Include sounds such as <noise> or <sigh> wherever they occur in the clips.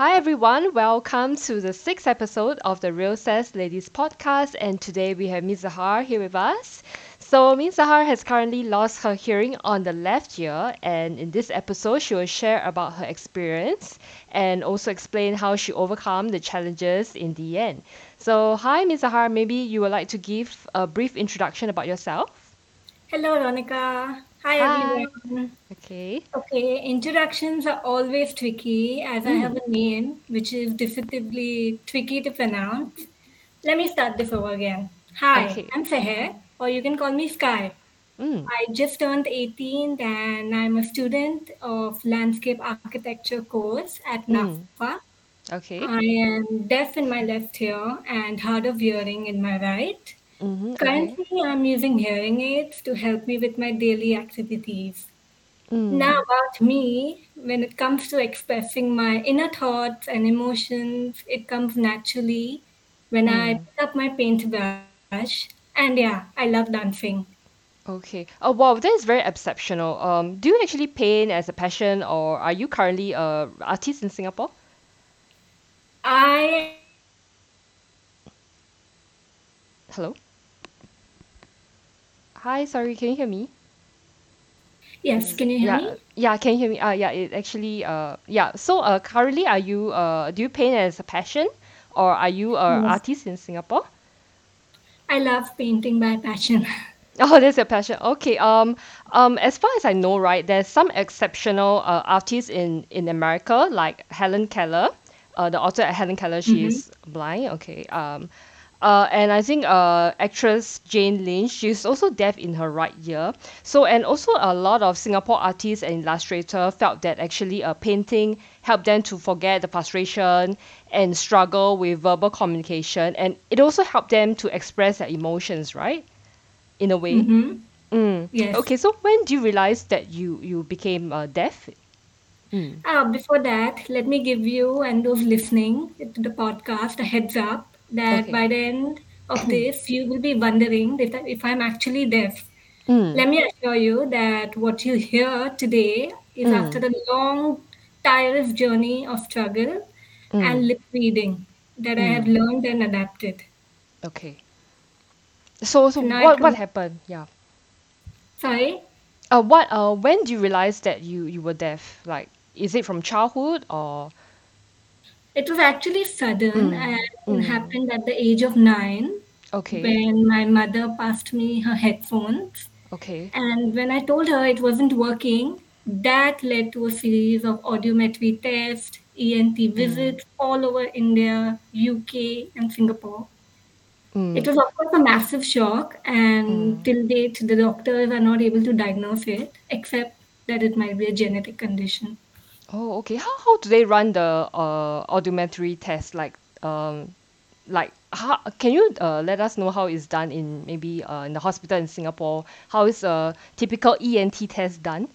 Hi everyone, welcome to the sixth episode of the Real Sass Ladies podcast, and today we have Miss Saher here with us. So Miss Saher has currently lost her hearing on the left ear, and in this episode she will share about her experience and also explain how she overcome the challenges in the end. So hi Miss Saher, maybe you would like to give a brief introduction about yourself? Hello, Ronika. Hi, Hi. everyone. Okay. Okay, introductions are always tricky as I have Mm. a name which is deceptively tricky to pronounce. Let me start this over again. Hi, Okay. I'm Saher, or you can call me Sky. Mm. I just turned 18 and I'm a student of landscape architecture course at Mm. NAFA. Okay. I am deaf in my left ear and hard of hearing in my right. Mm-hmm. Okay. Currently, I'm using hearing aids to help me with my daily activities. Mm. Now, about me, when it comes to expressing my inner thoughts and emotions, it comes naturally when I Mm. pick up my paintbrush. And yeah, I love dancing. Okay. Oh wow, that is very exceptional. Um, do you actually paint as a passion, or are you currently a artist in Singapore? I, Hello. Hi, sorry, can you hear me? yes, can you hear Yeah, me? yeah, can you hear me? Uh, yeah, it actually, uh, yeah. So, uh, currently, are you, uh, do you paint as a passion, or are you a Yes, artist in Singapore? I love painting by passion. <laughs> Oh, that's your passion. Okay. Um, um, as far as I know, right, there's some exceptional uh, artists in in America, like Helen Keller. Uh, the author Helen Keller, she hmm is blind. Okay. Um, uh, and I think uh, actress Jane Lynch, she's also deaf in her right ear. So, and also a lot of Singapore artists and illustrators felt that actually uh, painting helped them to forget the frustration and struggle with verbal communication, and it also helped them to express their emotions, right? In a way. hmm Mm. Yes. Okay, so when do you realize that you you became uh, deaf? Mm. Uh, before that, let me give you and those listening to the podcast a heads up that Okay. by the end of this, you will be wondering if, if I'm actually deaf. Mm. Let me assure you that what you hear today is after Mm. a long, tireless journey of struggle and Mm. lip reading that I have Mm. learned and adapted. Okay. So so So what what happened? Yeah. sorry. Uh, what uh when do you realize that you you were deaf? Like, is it from childhood or? It was actually sudden Mm. and Mm. happened at the age of nine Okay. when my mother passed me her headphones. Okay. And when I told her it wasn't working, that led to a series of audiometry tests, ENT Mm. visits all over India, UK, and Singapore. It Mm. was, of course, a massive shock, and Mm. till date, the doctors are not able to diagnose it, except that it might be a genetic condition. Oh, okay. How how do they run the uh audiometry test? Like um like how can you uh, let us know how it's done in maybe uh, in the hospital in Singapore? How is a typical ENT test done?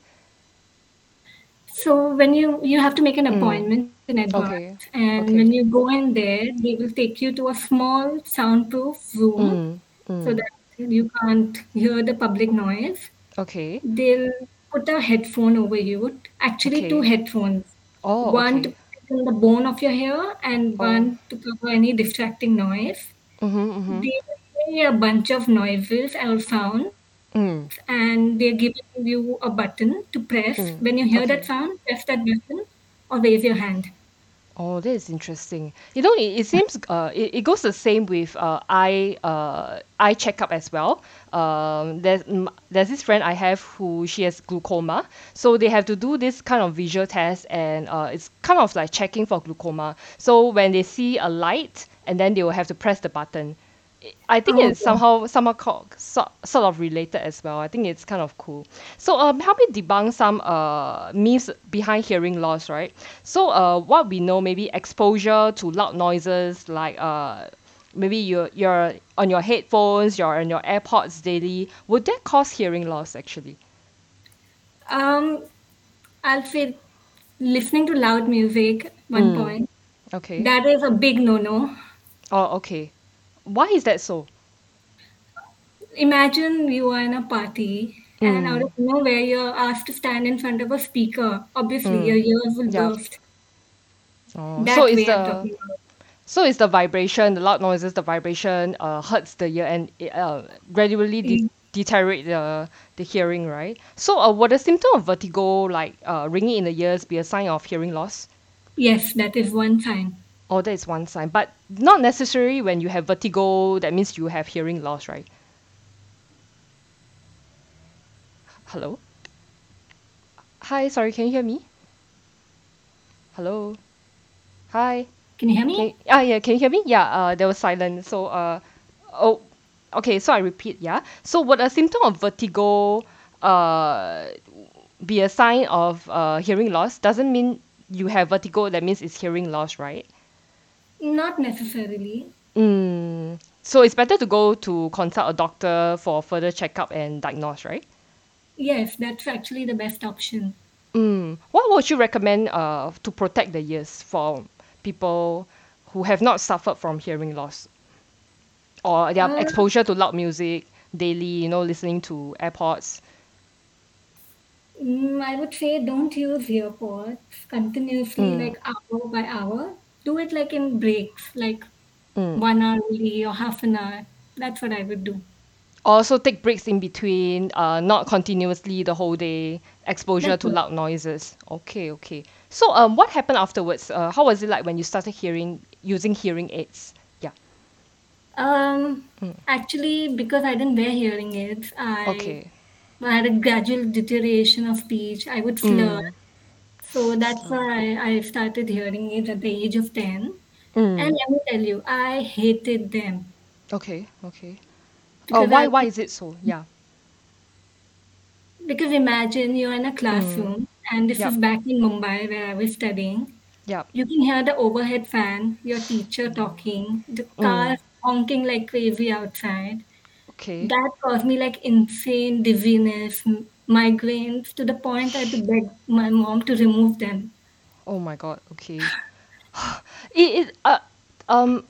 So when you you have to make an Mm. appointment in Okay. advance, and Okay. when you go in there, they will take you to a small soundproof room Mm. so Mm. that you can't hear the public noise. Okay. They'll put a headphone over you, actually two headphones, Oh, one to okay. in the bone of your hair and Oh. one to cover any distracting noise. Mm-hmm, mm-hmm. They play a bunch of noises or sounds Mm. and they're giving you a button to press. Mm. When you hear that Okay. sound, press that button or raise your hand. Oh, that is interesting. You know, it, it seems uh, it, it goes the same with uh, eye uh, eye checkup as well. Um, there's mm, there's this friend I have who she has glaucoma, so they have to do this kind of visual test, and uh, it's kind of like checking for glaucoma. So when they see a light, and then they will have to press the button. I think Oh, it's somehow somehow called, sort, sort of related as well. I think it's kind of cool. So um, help me debunk some uh myths behind hearing loss, right? So uh, what we know, maybe exposure to loud noises like uh maybe you're you're on your headphones, you're on your AirPods daily. Would that cause hearing loss actually? um, I'll say listening to loud music, one Mm, point, okay. that is a big no-no. Oh, okay. Why is that so? Imagine you are in a party and out Mm, of nowhere you're asked to stand in front of a speaker. Obviously, your mm, ears will yeah. burst. Oh, That so it's the so it's the vibration, the loud noises, the vibration uh, hurts the ear and it, uh, gradually de- Mm. deteriorate the the hearing, right? So, uh, would a symptom of vertigo, like uh, ringing in the ears, be a sign of hearing loss? Yes, that is one sign. Oh, that is one sign, but not necessarily when you have vertigo, that means you have hearing loss, right? Hello? Hi, sorry, can you hear me? Hello? Hi? Can you hear me? ah, yeah, can you hear me? Yeah, uh, there was silence. So, uh, oh, okay, so I repeat, yeah. So, would a symptom of vertigo uh, be a sign of uh, hearing loss? Doesn't mean you have vertigo, that means it's hearing loss, right? Not necessarily. Mm. So, it's better to go to consult a doctor for further checkup and diagnose, right? Yes, that's actually the best option. Mm. What would you recommend uh, to protect the ears for people who have not suffered from hearing loss or their Uh, exposure to loud music daily, you know, listening to AirPods? mm, I would say don't use earpods continuously, Mm. like hour by hour. Do it like in breaks, like Mm. one hour only or half an hour. That's what I would do. Also, take breaks in between, uh, not continuously the whole day, exposure That's to loud noises. Okay, okay. So, um, what happened afterwards? Uh, how was it like when you started hearing using hearing aids? Yeah. Um, Mm. actually, because I didn't wear hearing aids, I Okay. I had a gradual deterioration of speech. I would slur. Mm. So that's why I started hearing it at the age of 10. And Mm. let me tell you, I hated them Okay. Okay. Oh, why? I Why is it so? Yeah. because imagine you're in a Mm. classroom and this Yep. is back in Mumbai where I was studying. Yep. You can hear the overhead fan, your teacher talking, the Mm. cars honking like crazy outside. Okay. That caused me like insane dizziness, migraines to the point I had to beg my mom to remove them. Oh my God. Okay. <sighs> It, it uh, um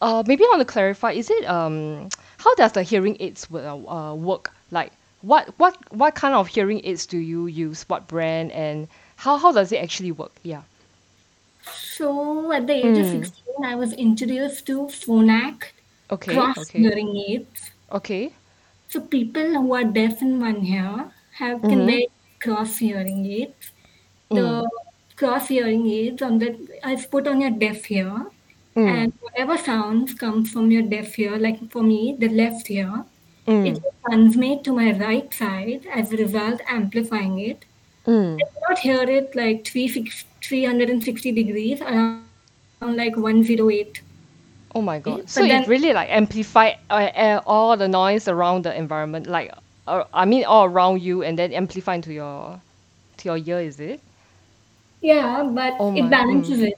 uh maybe I want to clarify. Is it um how does the hearing aids uh, uh, work? Like what what what kind of hearing aids do you use? What brand and how how does it actually work? Yeah. So at the age of Mm. 16, I was introduced to Phonak Okay. CROS Okay. hearing aids. Okay. So people who are deaf in one ear have can Mm-hmm. wear CROS hearing aids. Mm. The CROS hearing aids on the I've put on your deaf ear, Mm. and whatever sounds come from your deaf ear, like for me, the left ear, it Mm. will transmit to my right side, as a result, amplifying it. Mm. I cannot hear it like 36 360 degrees, around like 108. Oh my God. So But it really like amplify uh, uh, all the noise around the environment, like uh, I mean all around you, and then amplify into your to your ear. Is it? yeah, but Oh it my. Mm. balances it.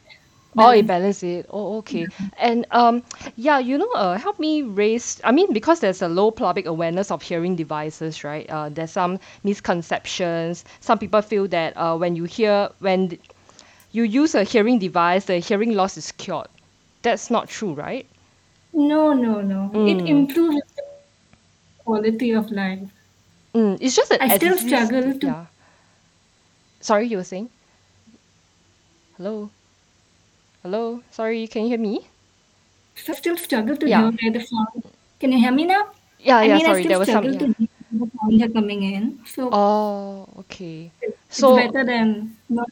Oh, it Balance. balance it. Oh, okay. And um, yeah, you know, uh, help me raise. I mean, because there's a low public awareness of hearing devices, right? Uh, there's some misconceptions. Some people feel that uh, when you hear when th- you use a hearing device, the hearing loss is cured. That's not true, right? No, no, no. It Mm. improves the quality of life. Mm. It's just an I still struggle to Yeah. Sorry, you were saying? Hello, hello. Sorry, can you hear me? I still struggle to Yeah. hear the sound. Can you hear me now? Yeah, I yeah. mean, Sorry, there was some. Yeah. to hear where the sounds are coming in. So Oh, okay. it's So better than not.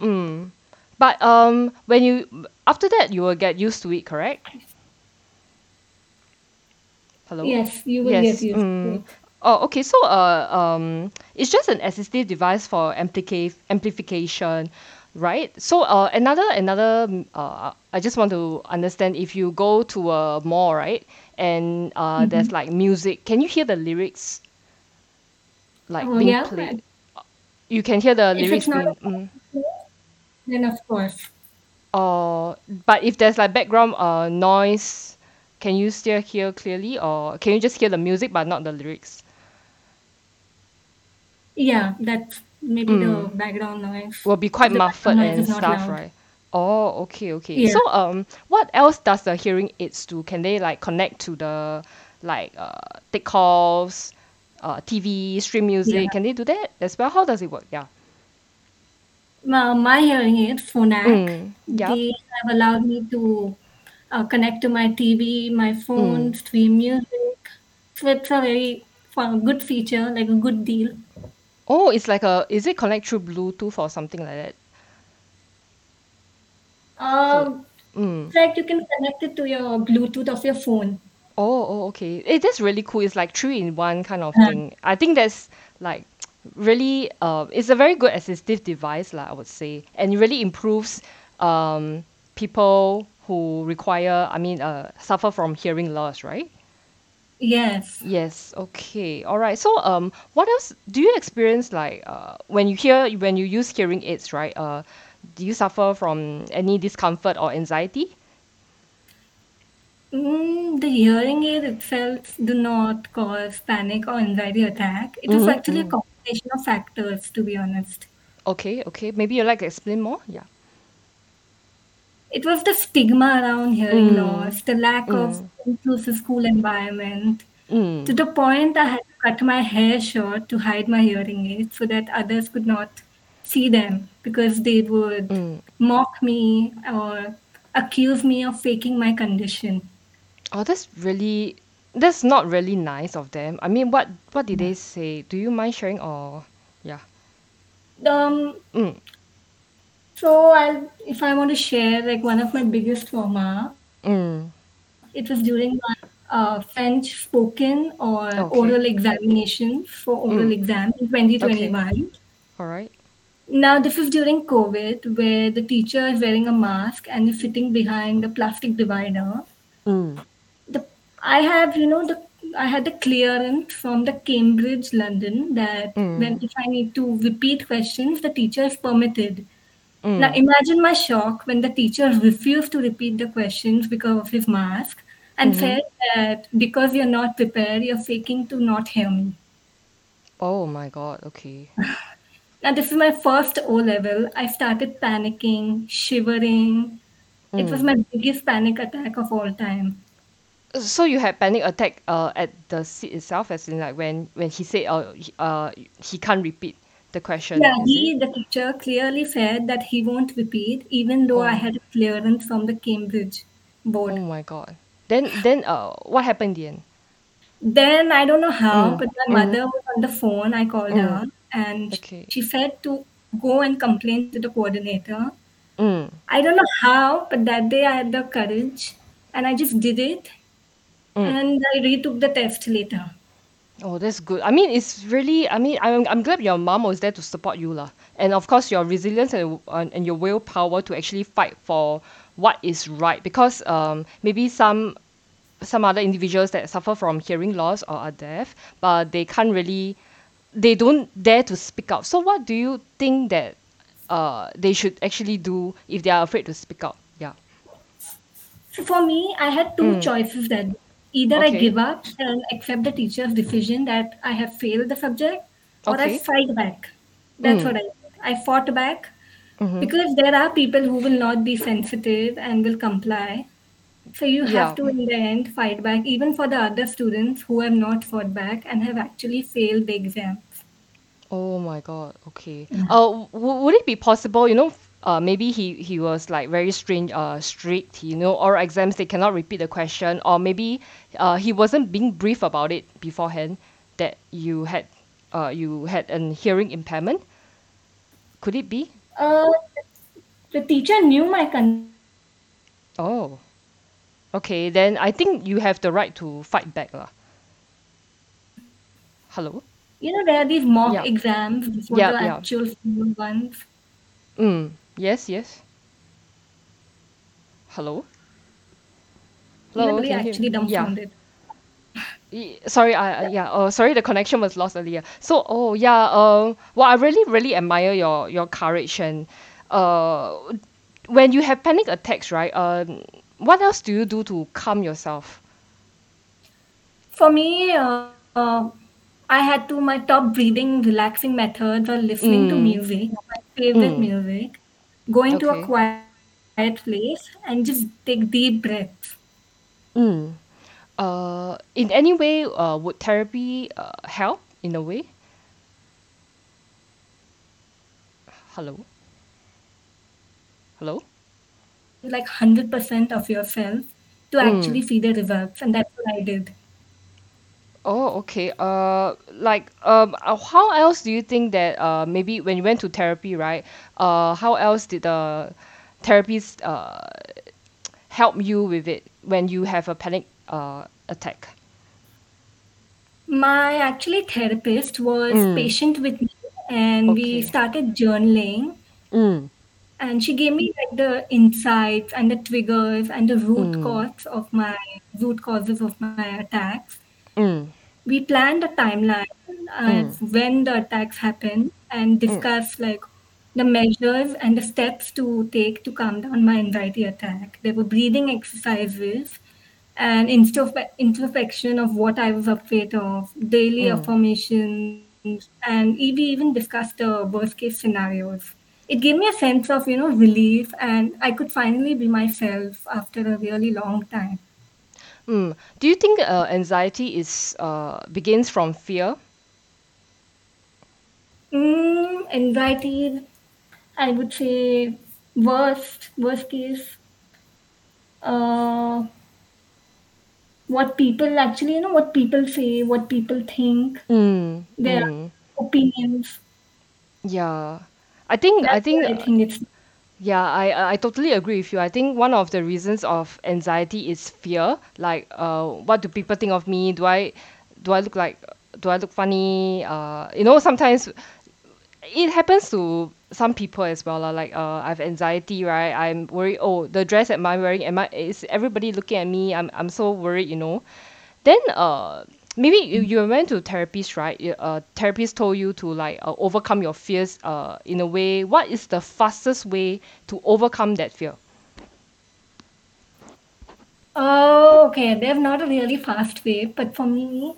Mm. But um, when you after that you will get used to it, correct? Hello? Yes, you will get Yes. used Mm. Oh, okay. So uh, um, it's just an assistive device for amplica- amplification, right? So uh, another another mm, uh, I just want to understand if you go to a mall, right, and uh, hmm there's like music, can you hear the lyrics like Oh, being yeah. played? You can hear the If lyrics it's not being. Mm. then of course. Uh, but if there's like background uh noise, can you still hear clearly, or can you just hear the music but not the lyrics? Yeah, that's maybe the Mm. background noise. Will be quite muffled and stuff, loud. right? Oh, okay, okay. Yeah. So um, what else does the hearing aids do? Can they like connect to the like uh take calls, uh TV, stream Yeah. music? Can they do that as well? How does it work? Yeah. my, my hearing aid, Phonak, Mm. Yep. they have allowed me to uh, connect to my TV, my phone, Mm. stream music. So it's a very fun, good feature, like a good deal. Oh, it's like a, is it connect through Bluetooth or something like that? So, Um, mm. it's like you can connect it to your Bluetooth of your phone. Oh, oh, okay. Eh, that's really cool. It's like three in one kind of Uh, thing. I think that's like really uh, it's a very good assistive device, lah, I would say, and it really improves um, people who require, I mean, uh, suffer from hearing loss, right? yes. Yes. Okay. All right. So, um, what else do you experience like uh, when you hear when you use hearing aids, right? Uh, do you suffer from any discomfort or anxiety? Mm, the hearing aid itself do not cause panic or anxiety attack. It is Mm-hmm. actually a mm-hmm. combination of factors, to be honest. Okay. Okay. Maybe you'd like to explain more? Yeah. It was the stigma around hearing Mm. loss, the lack of Mm. inclusive school environment, to Mm. the point I had to cut my hair short to hide my hearing aids so that others could not see them because they would Mm. mock me or accuse me of faking my condition. Oh, that's really that's not really nice of them. I mean, what what did they say? Do you mind sharing or yeah. Um, Mm. So I, if I want to share like one of my biggest trauma, Mm. it was during my uh, French spoken or Okay. oral examination for oral Mm. exam in Okay. 2021. All right. Now, this is during COVID, where the teacher is wearing a mask and is sitting behind the plastic divider. Mm. The I have, you know, the I had the clearance from the Cambridge, London, that when Mm. if I need to repeat questions, the teacher is permitted. Now, Mm. imagine my shock when the teacher refused to repeat the questions because of his mask and Mm-hmm. said that because you're not prepared, you're faking to not hear me. Oh my God. Okay. <sighs> Now, this is my first O level. I started panicking, shivering. It was Mm. my biggest panic attack of all time. So you had panic attack uh at the seat itself, as in like when when he said uh uh he can't repeat the question, Yeah, he, the teacher, clearly said that he won't repeat, even though I Oh. had a clearance from the Cambridge board. Oh my God. Then then uh what happened in the end? Then I don't know how, Mm. but my Mm-hmm. mother was on the phone. I called Mm. her and Okay. she said to go and complain to the coordinator. Mm. I don't know how, but that day I had the courage and I just did it Mm. and I retook the test later. Oh, that's good. I mean, it's really. I mean, I'm I'm glad your mom was there to support you, lah. And of course, your resilience and and and your willpower to actually fight for what is right. Because um maybe some some other individuals that suffer from hearing loss or are deaf, but they can't really, they don't dare to speak out. So what do you think that uh they should actually do if they are afraid to speak out? Yeah. For me, I had two Mm. choices then. Either I give up and accept the teacher's decision that I have failed the subject, or I fight back. That's Mm. what I did. I fought back Mm-hmm. because there are people who will not be sensitive and will comply. So you have Yeah. to, in the end, fight back, even for the other students who have not fought back and have actually failed the exams. Oh my God. Okay. Uh, w- would it be possible, you know, uh, maybe he he was like very strange, uh, strict, you know, or exams they cannot repeat the question, or maybe uh, he wasn't being brief about it beforehand that you had uh, you had an hearing impairment. Could it be? Uh, the teacher knew my con- Oh, okay. Then I think you have the right to fight back, lah. Hello. you know, there are these mock Yeah. exams before Yeah. the Yeah. actual final ones. Mm. Yes. Yes. Hello. Hello. Really, Can you hear actually me? Yeah. dumbfounded. Sorry, I I- yeah. Oh, sorry, the connection was lost earlier. So, oh yeah. Uh, well, I really, really admire your your courage and uh, when you have panic attacks, right? Um, what else do you do to calm yourself? For me, uh, uh, I had to my top breathing, relaxing methods were listening to Mm, music, my favorite mm, music, going to a okay. quiet place, and just take deep breaths. Mm. Uh, in any way, uh, would therapy uh, help in a way? Hello. Hello? like 100% of yourself to actually Mm. see the results. And that's what I did. Oh, okay. Uh, like, um, uh, how else do you think that uh maybe when you went to therapy, right? Uh, how else did the therapist uh help you with it when you have a panic uh attack? My actually therapist was Mm. patient with me and we Okay. started journaling Mm. and she gave me like the insights and the triggers and the root Mm. cause of my root causes of my attacks Mm. we planned a timeline Mm. when the attacks happen and Mm. discussed like the measures and the steps to take to calm down my anxiety attack. There were breathing exercises and introspe- introspection of what I was afraid of, daily Mm. affirmations, and we even discussed the worst case scenarios. It gave me a sense of you know relief, and I could finally be myself after a really long time. Mm. Do you think uh, anxiety is uh begins from fear? Mm, anxiety I would say worst worst case uh, what people actually you know what people say what people think Mm. their Mm. opinions Yeah. I think I that's think what I think it's Yeah, I I totally agree with you. I think one of the reasons of anxiety is fear. Like, uh, what do people think of me? Do I do I look like do I look funny? Uh, you know, sometimes it happens to some people as well. Like, uh, I have anxiety, right? I'm worried. Oh, the dress am I wearing? Am I is everybody looking at me? I'm I'm so worried, you know. Then uh maybe you, you went to therapist, right? You- Uh, therapist told you to like uh, overcome your fears uh in a way. What is the fastest way to overcome that fear? oh okay there's not a really fast way but for me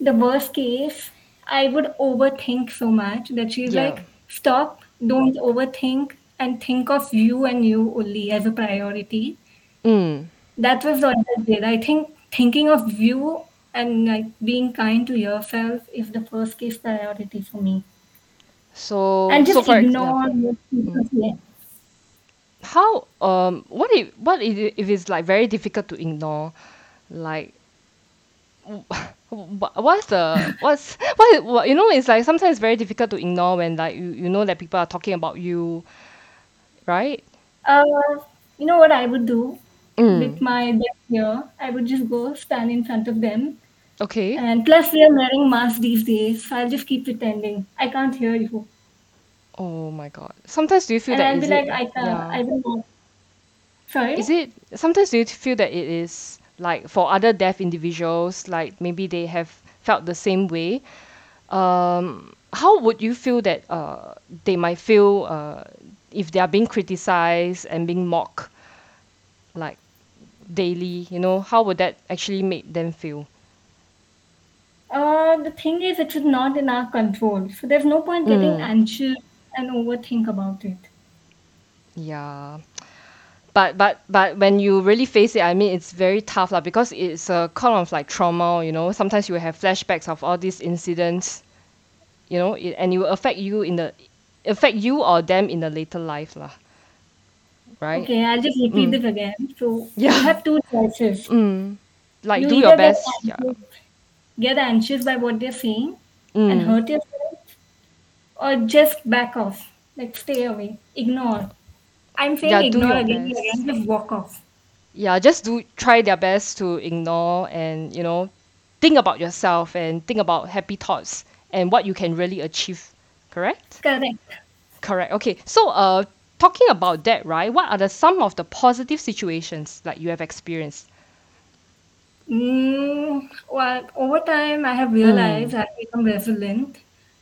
the worst case I would overthink so much that she's Yeah. like stop don't overthink and think of you and you only as a priority Mm. That was what I did. I think thinking of you and like being kind to yourself is the first case priority for me. So And just ex- ignore people Mm. How um what if what if, if it's like very difficult to ignore? Like wh- <laughs> what's the what's what, what you know it's like sometimes very difficult to ignore when like you, you know that people are talking about you, right? Uh, you know what I would do with Mm. my desk here? I would just go stand in front of them. Okay. And plus, we are wearing masks these days, so I'll just keep pretending. I can't hear you. Oh my God. Sometimes do you feel And that I'll be is it like, I can't, yeah. I will not. Sorry? Is it sometimes do you feel that it is like for other deaf individuals, like maybe they have felt the same way? Um, how would you feel that uh they might feel uh if they are being criticized and being mocked like daily, you know, how would that actually make them feel? Uh, the thing is, it's not in our control. So there's no point getting Mm, anxious and overthink about it. yeah. But but but when you really face it, I mean, it's very tough lah because it's a kind of like trauma, you know. Sometimes you have flashbacks of all these incidents you know it, and it will affect you in the affect you or them in the later life lah right Okay, I'll just repeat mm. this again. So you have two choices. mm. like You do your either get best yeah get anxious by what they're saying and mm. hurt yourself, or just back off, like stay away, ignore. I'm saying yeah ignore again again, just walk off. yeah just do try their best to ignore and you know think about yourself and think about happy thoughts and what you can really achieve correct Correct. correct okay so uh talking about that right what are the some of the positive situations that you have experienced Mm, well, over time, I have mm. realized I've become resilient.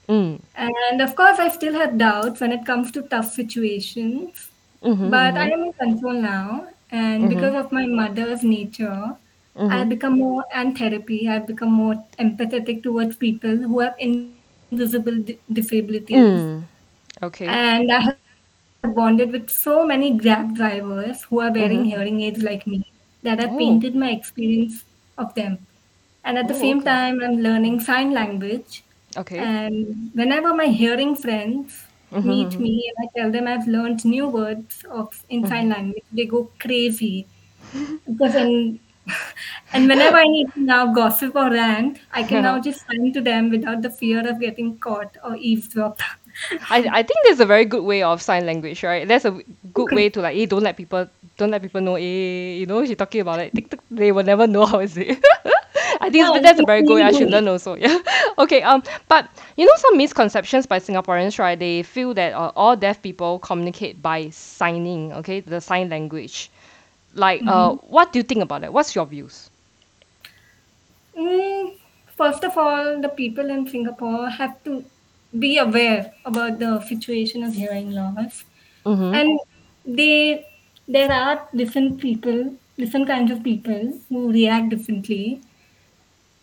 Mm. And of course, I still have doubts when it comes to tough situations. Mm-hmm, But I mm-hmm, am in control now, and mm-hmm, because of my mother's nature, mm-hmm. I've become more and therapy. I've become more empathetic towards people who have invisible di- disabilities, Mm. Okay. and I have bonded with so many Grab drivers who are wearing Mm-hmm. hearing aids like me that have Oh. painted my experience of them. And at the Oh, same okay. time, I'm learning sign language. Okay. And whenever my hearing friends mm-hmm, meet mm-hmm. me and I tell them I've learned new words of in sign mm-hmm. language, they go crazy. <laughs> Because and <laughs> and whenever I need to now gossip or rant, I can uh-huh. now just sign to them without the fear of getting caught or eavesdropped. <laughs> I, I think that's a very good way of sign language, right? That's a good way to like, eh, don't let people don't let people know, eh, you know, she's talking about it. Tick, They will never know how is it. <laughs> I think Yeah, that's a very good way. I should learn also. Yeah. <laughs> Okay. Um. But you know, some misconceptions by Singaporeans, right? They feel that uh, all deaf people communicate by signing. Okay, the sign language. Like, uh, Mhm. what do you think about that? What's your views? Mm, first of all, the people in Singapore have to be aware about the situation of hearing loss. Mm-hmm. And they there are different people, different kinds of people who react differently.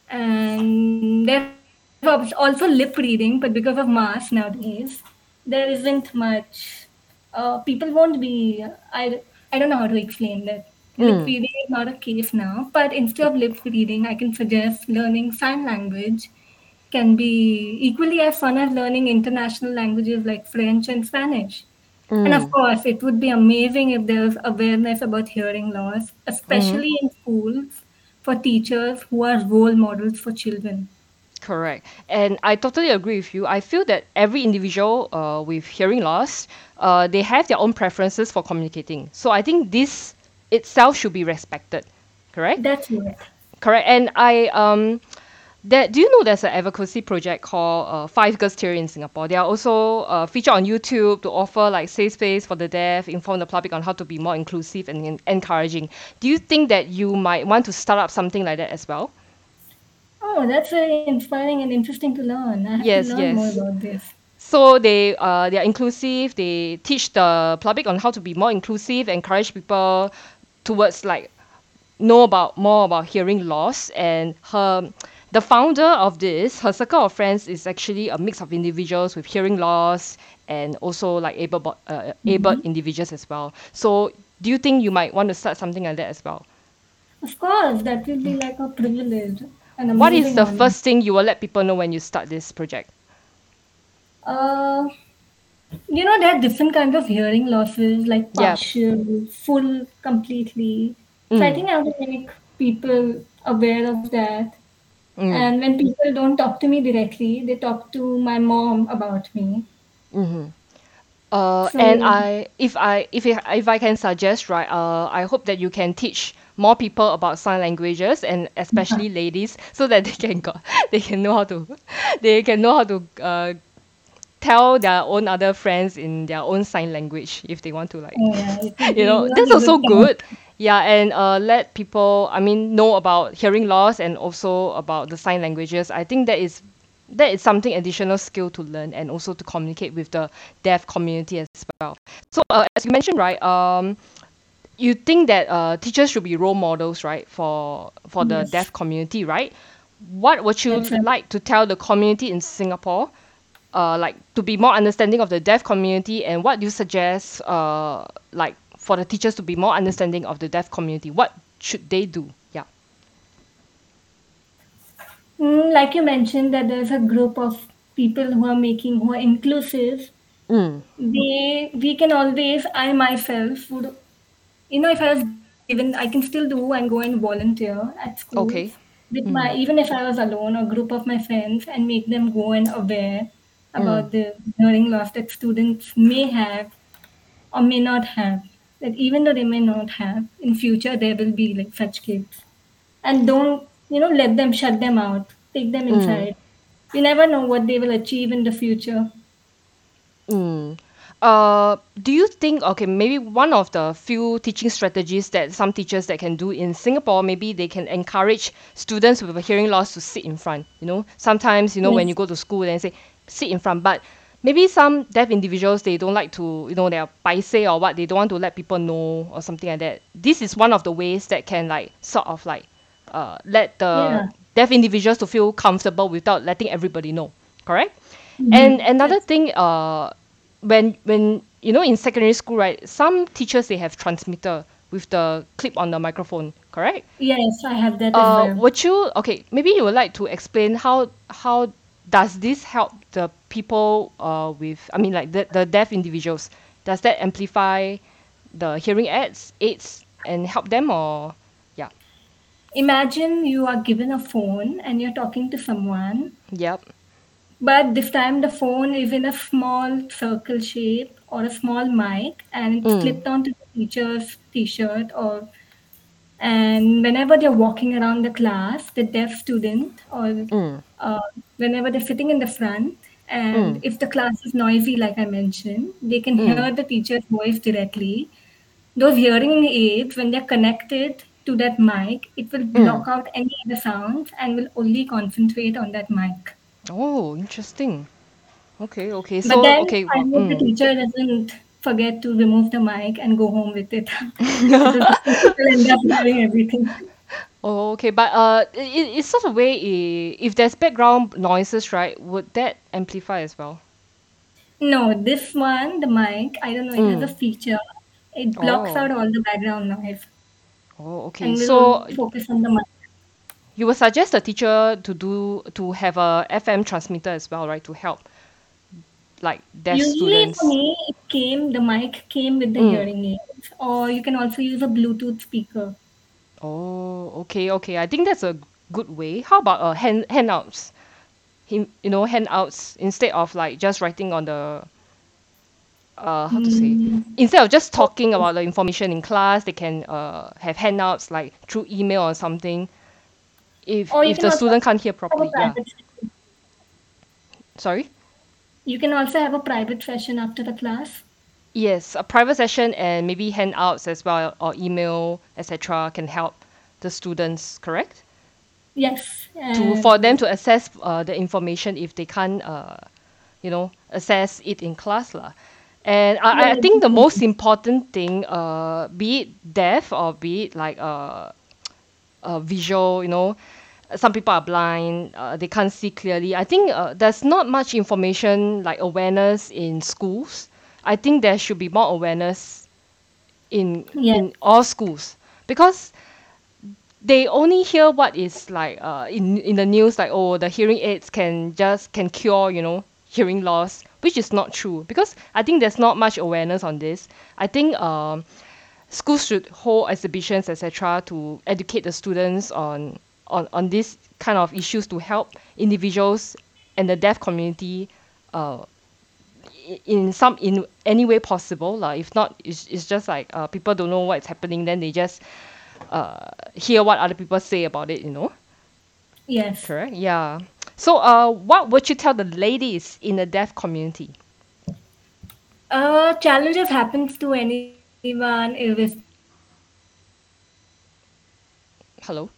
And there's also lip reading, but because of mass nowadays, there isn't much. Uh, people won't be. I I don't know how to explain that. Lip Mm. reading is not a case now, but instead of lip reading, I can suggest learning sign language can be equally as fun as learning international languages like French and Spanish. And of Mm. course, it would be amazing if there's awareness about hearing loss, especially in schools for teachers who are role models for children. Correct. And I totally agree with you. I feel that every individual uh, with hearing loss, uh, they have their own preferences for communicating. So I think this itself should be respected. Correct? That's it. Correct. And I um that do you know there's an advocacy project called uh, Five Girls Theory in Singapore? They are also uh, featured on YouTube to offer like safe space for the deaf, inform the public on how to be more inclusive and en- encouraging. Do you think that you might want to start up something like that as well? Oh, that's very inspiring and interesting to learn. I have to Yes, more yes. about this. So they uh, they are inclusive. They teach the public on how to be more inclusive, encourage people towards like know about more about hearing loss. And her the founder of this, her circle of friends is actually a mix of individuals with hearing loss and also like able uh, able hmm individuals as well. So do you think you might want to start something like that as well? Of course, that will be like a privilege, an What is the first thing you will let people know when you start this project? Uh, you know, there are different kinds of hearing losses, like Yeah. partial, full, completely. So I Mm, think I to make people aware of that. Mm. And when people don't talk to me directly, they talk to my mom about me. Mm-hmm. Uh, and I, if I, if I, if I can suggest, right, uh, I hope that you can teach more people about sign languages and especially <laughs> ladies, so that they can go, <laughs> they can know how to, <laughs> they can know how to uh, tell their own other friends in their own sign language if they want to like yeah, you know that's also good. Yeah and uh, let people i mean know about hearing loss and also about the sign languages. I think that is that is something additional skill to learn and also to communicate with the deaf community as well. So uh, as you mentioned right um you think that uh, teachers should be role models right for for the Yes, deaf community right? What would you that's like to tell the community in singapore uh, like to be more understanding of the deaf community? And what do you suggest uh, like for the teachers to be more understanding of the deaf community what should they do yeah Mm, like you mentioned, that there's a group of people who are making, who are inclusive. mm. They, we can always, I myself would you know, if I was given, I can still do and go and volunteer at school. okay with my, mm. even if I was alone or group of my friends and make them go and aware Mm. about the hearing loss that students may have or may not have. That even though they may not have, in future there will be like such kids. And don't, you know, let them shut them out. Take them Mm. inside. You never know what they will achieve in the future. Mm. Uh, do you think okay maybe one of the few teaching strategies that some teachers that can do in Singapore maybe they can encourage students with a hearing loss to sit in front you know sometimes you know when you go to school and say sit in front but maybe some deaf individuals they don't like to you know they're paiseh or what they don't want to let people know or something like that this is one of the ways that can like sort of like uh, let the Yeah. deaf individuals to feel comfortable without letting everybody know correct and hmm another Yes. thing uh when when you know in secondary school right some teachers they have transmitter with the clip on the microphone correct Yes, I have that as uh well. would you okay maybe you would like to explain how how does this help the people uh, with I mean like the, the deaf individuals? Does that amplify the hearing aids aids and help them or yeah? Imagine you are given a phone and you're talking to someone, Yep. but this time the phone is in a small circle shape or a small mic and it's Mm. clipped onto the teacher's t-shirt or and whenever they're walking around the class, the deaf student or Mm. uh, whenever they're sitting in the front and Mm. if the class is noisy like I mentioned, they can Mm. hear the teacher's voice directly. Those hearing aids, when they're connected to that mic, it will Mm. block out any other sounds and will only concentrate on that mic. Oh, interesting. Okay, okay. But So then okay. I well, hope the teacher doesn't forget to remove the mic and go home with it. because the people end up hearing everything. Oh, okay. But uh, it, it's sort of way if there's background noises, right? Would that amplify as well? No, this one, the mic, I don't know, it has a Mm. feature. It blocks Oh. out all the background noise Oh, okay. So focus on the mic. you would suggest the teacher to do to have a FM transmitter as well, right? To help like deaf Usually students. for me, it came, the mic came with the Mm. hearing aids, or you can also use a Bluetooth speaker. Oh, okay, okay. I think that's a good way. How about uh hand handouts? Him, you know, handouts instead of like just writing on the uh how to say Mm. instead of just talking about the information in class, they can uh have handouts like through email or something. If Or if the student can't hear properly, yeah. Sorry. You can also have a private session after the class. Yes, a private session and maybe handouts as well or email, etc. can help the students, correct? Yes, To for them to assess uh, the information if they can't uh, you know, assess it in class lah. And I, I- I think the most important thing, uh, be it deaf or be it like uh, uh, visual, you know, some people are blind, uh, they can't see clearly. I think uh, there's not much information like awareness in schools. I think there should be more awareness in yes, in all schools because they only hear what is like uh, in in the news like oh the hearing aids can just can cure you know hearing loss which is not true because i think there's not much awareness on this i think um, schools should hold exhibitions etc to educate the students on on on this kind of issues to help individuals and the deaf community uh, in some in any way possible lah. if not it's, it's just like uh, people don't know what's happening then they just uh, hear what other people say about it you know? Yes. correct? Yeah. So uh, what would you tell the ladies in the deaf community? Uh, challenges happens to anyone, irrespective hello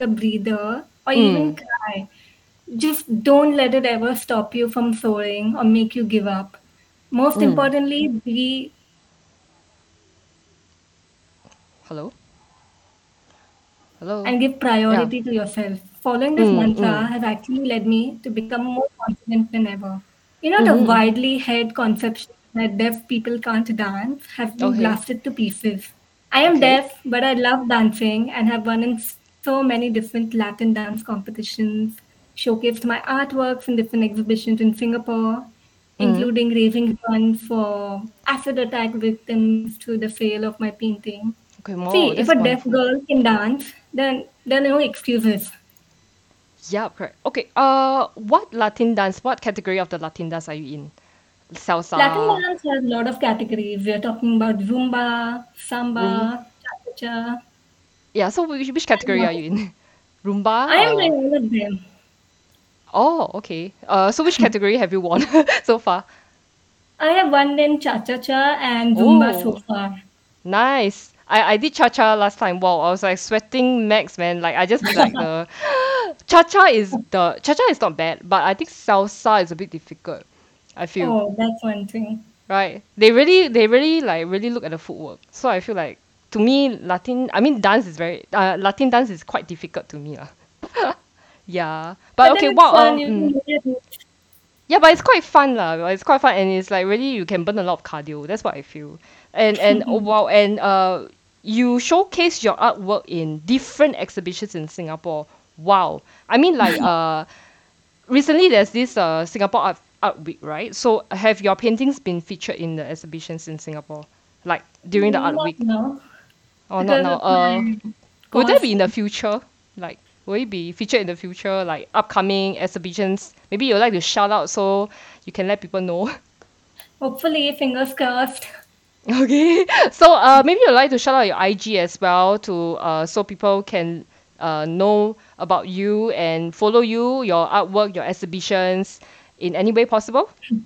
a breather or even mm. cry. Just don't let it ever stop you from soaring or make you give up. Most Mm. importantly, be hello hello and give yeah priority to yourself. Following this mm, mantra mm, has actually led me to become more confident than ever. You know, the mm-hmm. widely held conception that deaf people can't dance has been okay blasted to pieces. I am okay deaf, but I love dancing and have won in so many different Latin dance competitions, showcased my artworks in different exhibitions in Singapore, mm. including raising funds for acid attack victims through the sale of my painting. okay more See, if a deaf wonderful girl can dance, then there are no excuses. yeah correct okay uh what latin dance what category of the latin dance are you in Salsa. Latin dance has a lot of categories. We are talking about Zumba, Samba, Cha-cha-cha. Yeah so which, which category are you in <laughs> rumba I am all of them. oh okay uh so which category have you won <laughs> so far I have won in Cha-cha-cha and Zumba so oh far. Nice. I, I did cha cha last time. Wow, I was like sweating max, man. Like I just like the <laughs> cha cha is the cha cha is not bad, but I think salsa is a bit difficult. I feel Oh, that's one thing. right. They really they really like really look at the footwork. So I feel like to me Latin I mean dance is very uh, Latin dance is quite difficult to me lah. <laughs> yeah, but But okay. What fun. um mm, do it. yeah, but it's quite fun lah. It's quite fun, and it's like really you can burn a lot of cardio. That's what I feel. And and <laughs> oh, wow, and uh, you showcase your artwork in different exhibitions in Singapore. Wow, I mean like <laughs> uh, recently there's this uh, Singapore Art, Art Week, right? So have your paintings been featured in the exhibitions in Singapore, like during the Art Week? now, Or not now? Uh, will that be in the future? Like, will it be featured in the future, like upcoming exhibitions? Maybe you'd like to shout out so you can let people know. <laughs> Hopefully, fingers crossed. <laughs> Okay, so uh, maybe you'd like to shout out your IG as well to uh, so people can uh, know about you and follow you, your artwork, your exhibitions in any way possible. <laughs>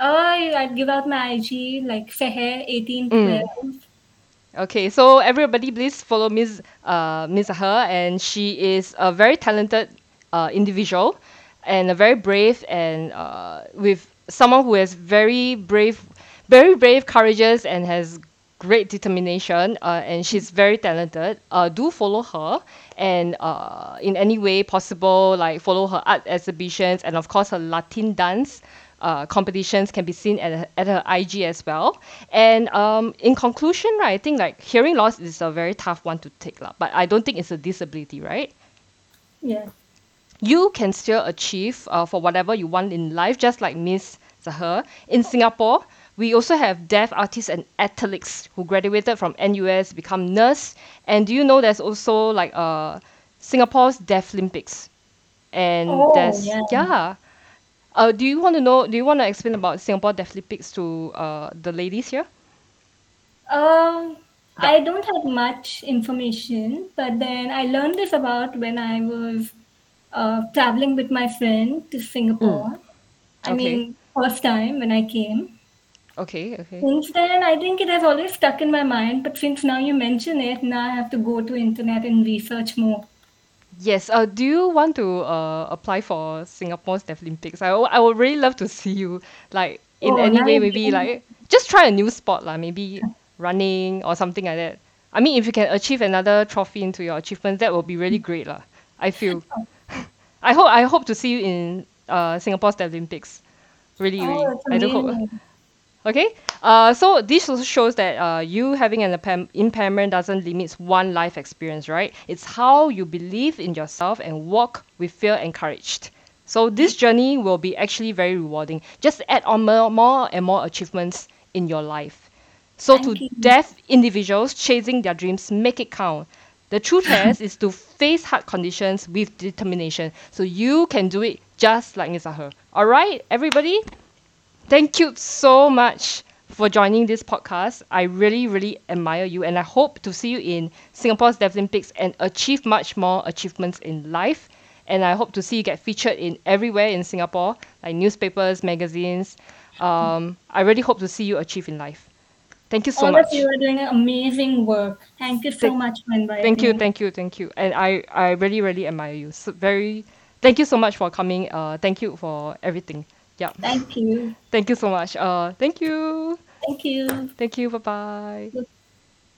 Oh, I'd give out my IG like Saher eighteen Mm. twelve. Okay, so everybody please follow Ms. Uh, Ms. Saher, and she is a very talented uh, individual and a very brave and uh, with someone who has very brave, very brave, courageous, and has great determination. Uh, and she's very talented. Uh, do follow her, and uh, in any way possible, like follow her art exhibitions, and of course her Latin dance uh, competitions can be seen at, her- at her IG as well. And um, in conclusion, right, I think like hearing loss is a very tough one to take, lah. But I don't think it's a disability, right? Yeah. You can still achieve uh, for whatever you want in life, just like Miss Saher. In Singapore, we also have deaf artists and athletes who graduated from NUS, become nurse. And do you know there's also like uh, Singapore's Deaf Olympics? And Oh, there's yeah. yeah. Uh, do you want to know? Do you want to explain about Singapore Deaf Olympics to uh, the ladies here? Um, I don't have much information, but then I learned this about when I was uh, traveling with my friend to Singapore. I Okay. mean, first time when I came. Okay, okay. Since then, I think it has always stuck in my mind. But since now you mention it, now I have to go to internet and research more. Yes. Uh, do you want to uh, apply for Singapore's Deaf Olympics? I, w- I would really love to see you like in Oh, any way. Maybe like just try a new sport, like maybe running or something like that. I mean, if you can achieve another trophy into your achievements, that will be really great, lah. I feel. <laughs> I hope I hope to see you in uh, Singapore's Deaf Olympics. Really, really. Oh, I do hope. Okay, uh, so this also shows that uh, you having an impair- impairment doesn't limit one life experience, right? It's how you believe in yourself and walk with fear and courage. So this journey will be actually very rewarding. Just add on more, more and more achievements in your life. So Thank to you. deaf individuals chasing their dreams, make it count. The true <laughs> test is to face hard conditions with determination. So you can do it just like. Saher. All right, everybody? Thank you so much for joining this podcast. I really, really admire you, and I hope to see you in Singapore's Deaflympics and achieve much more achievements in life. And I hope to see you get featured in everywhere in Singapore, like newspapers, magazines. Um, I really hope to see you achieve in life. Thank you so All much. of you are doing amazing work. Thank you so much for inviting Thank you, me. thank you, thank you. And I, I really, really admire you. So very, thank you so much for coming. Uh, thank you for everything. Yeah, Thank you. thank you so much. Uh, thank you, Thank you. thank you. Bye bye.